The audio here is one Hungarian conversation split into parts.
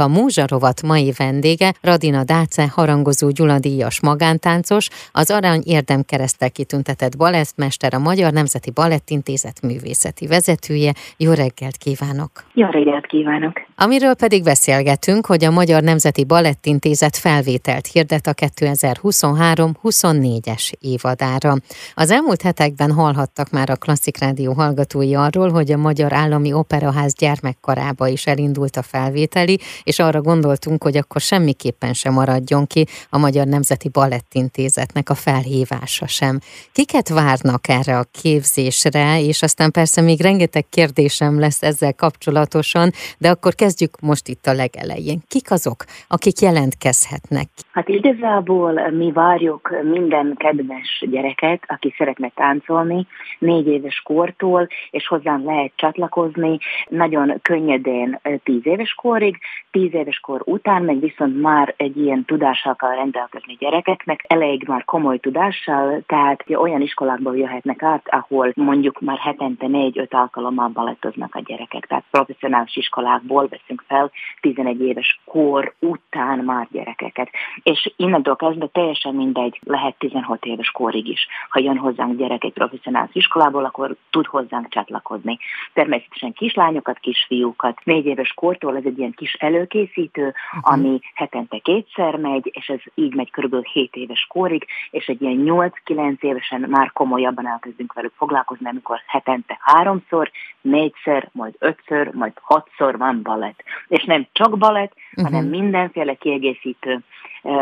A Múzsarovat mai vendége Radina Dáce, harangozó gyuladíjas magántáncos, az Arany Érdemkeresztel kitüntetett balettmester, a Magyar Nemzeti Balettintézet művészeti vezetője. Jó reggelt kívánok! Jó reggelt kívánok! Amiről pedig beszélgetünk, hogy a Magyar Nemzeti Balettintézet felvételt hirdet a 2023-24-es évadára. Az elmúlt hetekben hallhattak már a Klasszik Rádió hallgatói arról, hogy a Magyar Állami Operaház gyermekkarába is elindult a felvételi, és arra gondoltunk, hogy akkor semmiképpen sem maradjon ki a Magyar Nemzeti Balettintézetnek a felhívása sem. Kiket várnak erre a képzésre, és aztán persze még rengeteg kérdésem lesz ezzel kapcsolatosan, de akkor kezdjük most itt a legelején. Kik azok, akik jelentkezhetnek? Hát igazából mi várjuk minden kedves gyereket, aki szeretne táncolni, négy éves kortól, és hozzánk lehet csatlakozni nagyon könnyedén tíz éves korig, tíz éves kor után meg viszont már egy ilyen tudással kell rendelkezni gyerekeknek, elég már komoly tudással, tehát olyan iskolákból jöhetnek át, ahol mondjuk már hetente négy-öt alkalommal balettoznak a gyerekek. Tehát professzionális iskolákból veszünk fel 11 éves kor után már gyerekeket. És innentől kezdve teljesen mindegy, lehet 16 éves korig is. Ha jön hozzánk gyerek egy professzionális iskolából, akkor tud hozzánk csatlakozni. Természetesen kislányokat, kisfiúkat. Négy éves kortól ez egy ilyen kis előkészítő, uh-huh. ami hetente kétszer megy, és ez így megy körülbelül 7 éves korig, és egy ilyen 8-9 évesen már komolyabban elkezdünk velük foglalkozni, amikor hetente háromszor, négyszer, majd ötször, majd hatszor van balett. És nem csak balett, uh-huh. hanem mindenféle kiegészítő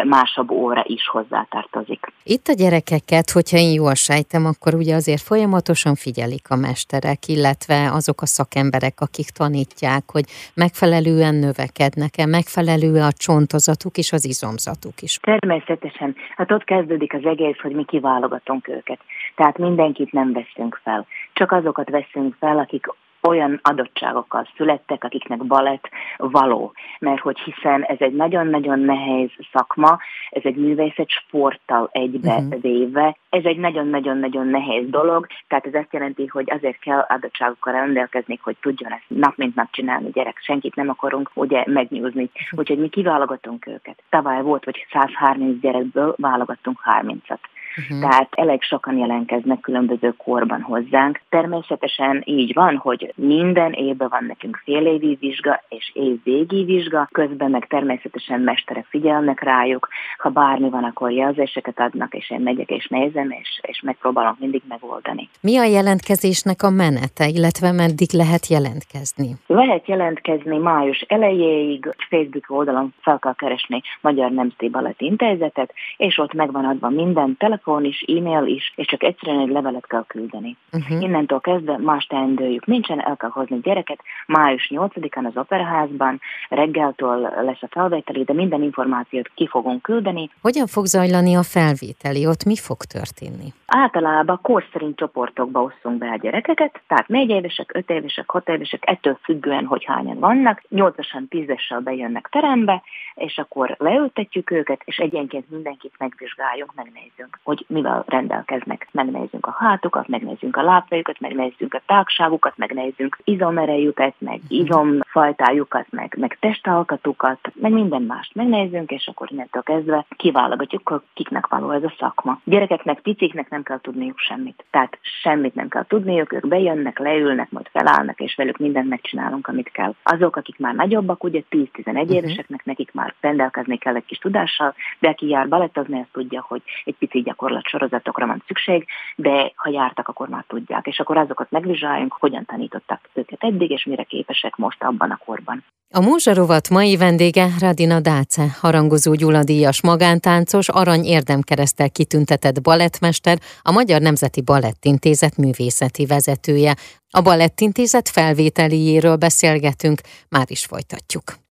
másabb óra is hozzátartozik. Itt a gyerekeket, hogyha én jól sejtem, akkor ugye azért folyamatosan figyelik a mesterek, illetve azok a szakemberek, akik tanítják, hogy megfelelően növekednek-e, megfelelő a csontozatuk és az izomzatuk is. Természetesen. Hát ott kezdődik az egész, hogy mi kiválogatunk őket. Tehát mindenkit nem veszünk fel. Csak azokat veszünk fel, akik olyan adottságokkal születtek, akiknek balett való. Mert hogy hiszen ez egy nagyon-nagyon nehéz szakma, ez egy művészet sporttal egybe uh-huh. véve, ez egy nagyon-nagyon-nagyon nehéz dolog, tehát ez azt jelenti, hogy azért kell adottságokkal rendelkezni, hogy tudjon ezt nap mint nap csinálni gyerek. Senkit nem akarunk ugye megnyúzni, úgyhogy mi kiválogatunk őket. Tavaly volt, hogy 130 gyerekből válogattunk 30-at. Uh-huh. Tehát elég sokan jelentkeznek különböző korban hozzánk. Természetesen így van, hogy minden évben van nekünk fél évi vizsga és év végi vizsga, közben meg természetesen mesterek figyelnek rájuk. Ha bármi van, akkor jelzéseket adnak, és én megyek és nézem, és, és megpróbálom mindig megoldani. Mi a jelentkezésnek a menete, illetve meddig lehet jelentkezni? Lehet jelentkezni május elejéig, Facebook oldalon fel kell keresni Magyar Nemzeti Balett Intézetet, és ott megvan adva minden telefon, telefon is, e-mail is, és csak egyszerűen egy levelet kell küldeni. Uh-huh. Innentől kezdve más teendőjük nincsen, el kell hozni gyereket. Május 8-án az operaházban reggeltől lesz a felvételi, de minden információt ki fogunk küldeni. Hogyan fog zajlani a felvételi? Ott mi fog történni? Általában kor szerint csoportokba osszunk be a gyerekeket, tehát 4 évesek, 5 évesek, 6 évesek, ettől függően, hogy hányan vannak. 8-asan, 10-essel bejönnek terembe, és akkor leültetjük őket, és egyenként mindenkit megvizsgáljunk, megnézzünk, hogy mivel rendelkeznek. Megnézzünk a hátukat, megnézzünk a lábfejüket, megnézzünk a tágságukat, megnézzünk izomerejüket, meg izomfajtájukat, meg, meg testalkatukat, meg minden mást megnézzünk, és akkor innentől kezdve kiválogatjuk, kiknek való ez a szakma. Gyerekeknek, piciknek nem kell tudniuk semmit. Tehát semmit nem kell tudniuk, ők bejönnek, leülnek, majd felállnak, és velük mindent megcsinálunk, amit kell. Azok, akik már nagyobbak, ugye 10-11 uh-huh. éveseknek, nekik már rendelkezni kell egy kis tudással, de aki jár balettozni, azt tudja, hogy egy pici gyakorlatsorozatokra van szükség, de ha jártak, akkor már tudják. És akkor azokat megvizsgáljunk, hogyan tanítottak őket eddig, és mire képesek most abban a korban. A Múzsarovat mai vendége Radina Dáce, harangozó gyuladíjas magántáncos, arany érdemkeresztel kitüntetett balettmester, a Magyar Nemzeti Balettintézet művészeti vezetője. A Balettintézet felvételiéről beszélgetünk, már is folytatjuk.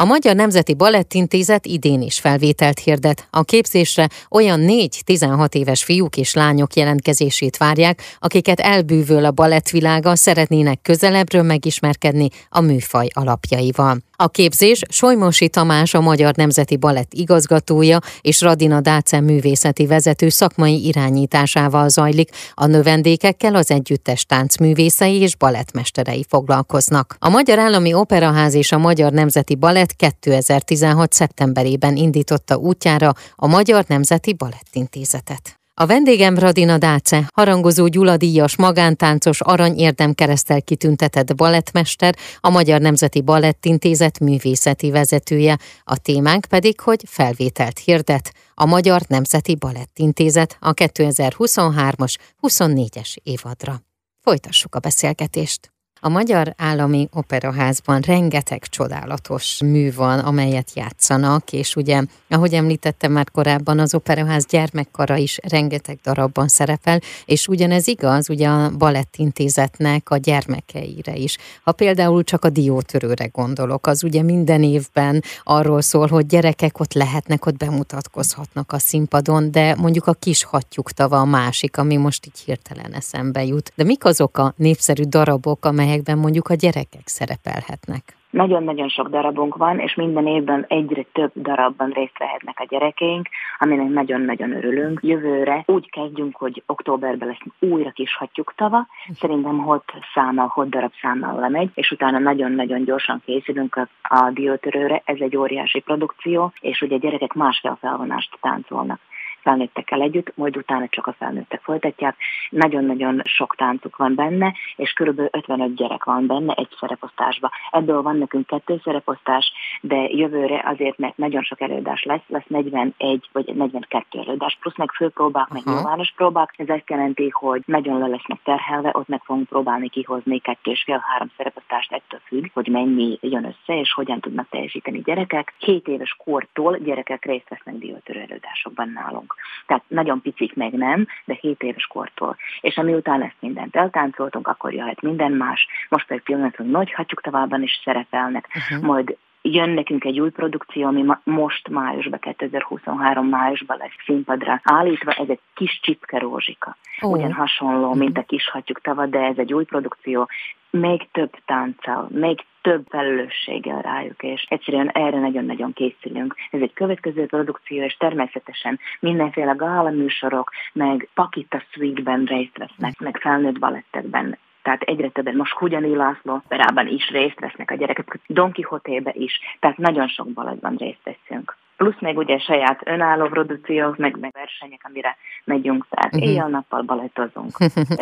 A Magyar Nemzeti Balettintézet idén is felvételt hirdet. A képzésre olyan 4-16 éves fiúk és lányok jelentkezését várják, akiket elbűvöl a balettvilága, szeretnének közelebbről megismerkedni a műfaj alapjaival. A képzés Solymosi Tamás a Magyar Nemzeti Balett igazgatója és Radina Dácen művészeti vezető szakmai irányításával zajlik. A növendékekkel az együttes táncművészei és balettmesterei foglalkoznak. A Magyar Állami Operaház és a Magyar Nemzeti Balett 2016. szeptemberében indította útjára a Magyar Nemzeti Balettintézetet. A vendégem Radina Dáce, harangozó Gyula magántáncos arany érdemkeresztel kitüntetett balettmester, a Magyar Nemzeti Balettintézet művészeti vezetője. A témánk pedig, hogy felvételt hirdet a Magyar Nemzeti Balettintézet a 2023-as 24-es évadra. Folytassuk a beszélgetést. A Magyar Állami Operaházban rengeteg csodálatos mű van, amelyet játszanak, és ugye, ahogy említettem már korábban, az Operaház gyermekkara is rengeteg darabban szerepel, és ugyanez igaz ugye a Balettintézetnek a gyermekeire is. Ha például csak a diótörőre gondolok, az ugye minden évben arról szól, hogy gyerekek ott lehetnek, ott bemutatkozhatnak a színpadon, de mondjuk a kis hattyúk tava a másik, ami most így hirtelen eszembe jut. De mik azok a népszerű darabok, amelyek amelyekben mondjuk a gyerekek szerepelhetnek? Nagyon-nagyon sok darabunk van, és minden évben egyre több darabban részt vehetnek a gyerekeink, aminek nagyon-nagyon örülünk. Jövőre úgy kezdjünk, hogy októberben lesz újra kis hatjuk tava, szerintem hot számmal, hot darab számmal lemegy, és utána nagyon-nagyon gyorsan készülünk a, a diótörőre, ez egy óriási produkció, és ugye a gyerekek másfél felvonást táncolnak felnőttekkel együtt, majd utána csak a felnőttek folytatják. Nagyon-nagyon sok táncuk van benne, és körülbelül 55 gyerek van benne egy szereposztásba. Ebből van nekünk kettő szereposztás, de jövőre azért, mert nagyon sok előadás lesz, lesz 41 vagy 42 előadás, plusz meg főpróbák, meg nyilvános próbák. Ez azt jelenti, hogy nagyon le lesznek terhelve, ott meg fogunk próbálni kihozni kettő és fél három szereposztást ettől függ, hogy mennyi jön össze, és hogyan tudnak teljesíteni gyerekek. 7 éves kortól gyerekek részt vesznek diótörő előadásokban nálunk. Tehát nagyon picik meg nem, de 7 éves kortól. És amiután ezt mindent eltáncoltunk, akkor jöhet minden más. Most pedig pillanatban nagy hatjuk továbban is szerepelnek, uh-huh. majd jön nekünk egy új produkció, ami ma, most májusban, 2023 májusban lesz színpadra állítva, ez egy kis csipke rózsika. Oh. Ugyan hasonló, mint a kis hatjuk tava, de ez egy új produkció, még több tánccal, még több felelősséggel rájuk, és egyszerűen erre nagyon-nagyon készülünk. Ez egy következő produkció, és természetesen mindenféle gála műsorok, meg Pakita Suite-ben részt vesznek, meg felnőtt balettekben tehát egyre többen, most Hugyani László operában is részt vesznek a gyerekek, Don Quixote-be is, tehát nagyon sok balettban részt veszünk plusz még ugye saját önálló produkciók, meg, meg versenyek, amire megyünk, tehát uh-huh. éjjel-nappal balettozunk.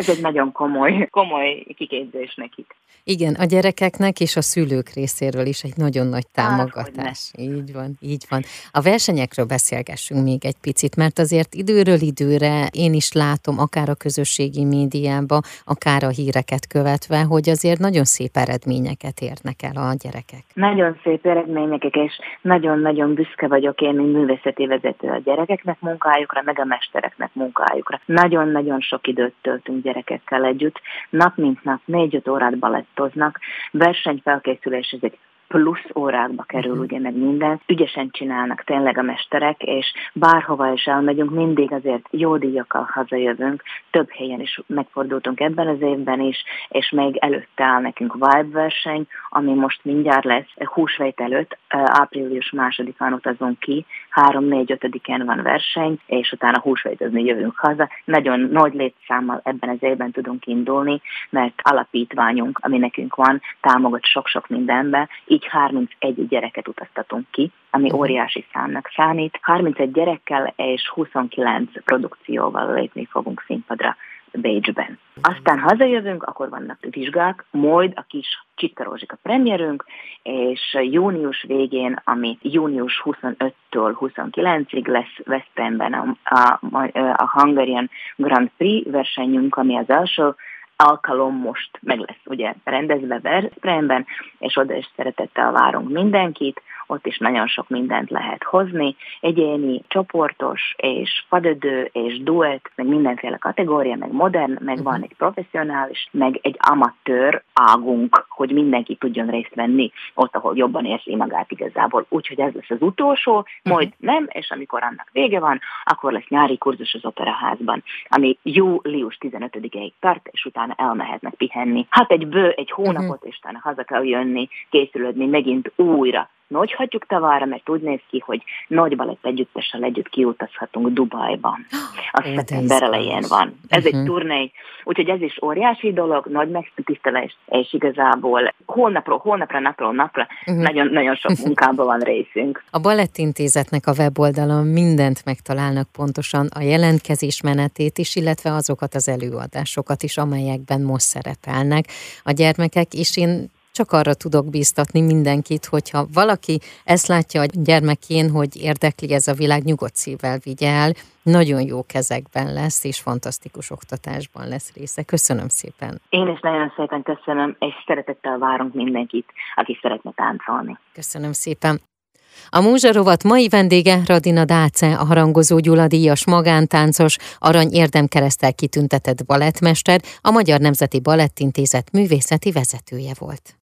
Ez egy nagyon komoly, komoly kiképzés nekik. Igen, a gyerekeknek és a szülők részéről is egy nagyon nagy támogatás. Á, így van, így van. A versenyekről beszélgessünk még egy picit, mert azért időről időre én is látom, akár a közösségi médiában, akár a híreket követve, hogy azért nagyon szép eredményeket érnek el a gyerekek. Nagyon szép eredmények, és nagyon-nagyon büszke vagyok vagyok én, mint művészeti vezető a gyerekeknek munkájukra, meg a mestereknek munkájukra. Nagyon-nagyon sok időt töltünk gyerekekkel együtt, nap mint nap négy-öt órát balettoznak, versenyfelkészülés ez egy plusz órákba kerül uh-huh. ugye meg minden. Ügyesen csinálnak tényleg a mesterek, és bárhova is elmegyünk, mindig azért jó díjakkal hazajövünk. Több helyen is megfordultunk ebben az évben is, és még előtte áll nekünk Vibe verseny, ami most mindjárt lesz, húsvét előtt, április másodikán utazunk ki, 3-4-5-en van verseny, és utána húsvétozni jövünk haza. Nagyon nagy létszámmal ebben az évben tudunk indulni, mert alapítványunk, ami nekünk van, támogat sok-sok mindenbe, így 31 gyereket utaztatunk ki, ami mhm. óriási számnak számít. 31 gyerekkel és 29 produkcióval lépni fogunk színpadra. Bécsben. Aztán hazajövünk, akkor vannak vizsgák, majd a kis Csittarózsika premierünk, és június végén, ami június 25-től 29-ig lesz Veszprémben a, a, a Hungarian Grand Prix versenyünk, ami az első alkalom most meg lesz ugye rendezve Veszprémben, és oda is szeretettel várunk mindenkit. Ott is nagyon sok mindent lehet hozni, egyéni, csoportos, és fadödő, és duett, meg mindenféle kategória, meg modern, meg van egy professzionális, meg egy amatőr águnk, hogy mindenki tudjon részt venni ott, ahol jobban érzi magát igazából. Úgyhogy ez lesz az utolsó, majd nem, és amikor annak vége van, akkor lesz nyári kurzus az operaházban, ami július 15-ig tart, és utána elmehetnek pihenni. Hát egy bő, egy hónapot, és utána haza kell jönni, készülődni megint újra hagyjuk tavára, mert úgy néz ki, hogy nagy balett együttessel együtt kiutazhatunk Dubajban. A szeptember elején van. Ez uh-huh. egy mhm. turné, úgyhogy ez is óriási dolog, nagy megtisztelés, és igazából holnapról, holnapra, napról, napra uh-huh. nagyon, nagyon sok munkában van részünk. A Balettintézetnek a weboldalon mindent megtalálnak pontosan, a jelentkezés menetét is, illetve azokat az előadásokat is, amelyekben most szerepelnek a gyermekek, és én csak arra tudok bíztatni mindenkit, hogyha valaki ezt látja a gyermekén, hogy érdekli ez a világ, nyugodt szívvel vigye el, nagyon jó kezekben lesz, és fantasztikus oktatásban lesz része. Köszönöm szépen. Én is nagyon szépen köszönöm, és szeretettel várunk mindenkit, aki szeretne táncolni. Köszönöm szépen. A Múzsarovat mai vendége Radina Dáce, a harangozó Gyula díjas magántáncos, arany érdemkeresztel kitüntetett balettmester, a Magyar Nemzeti Balettintézet művészeti vezetője volt.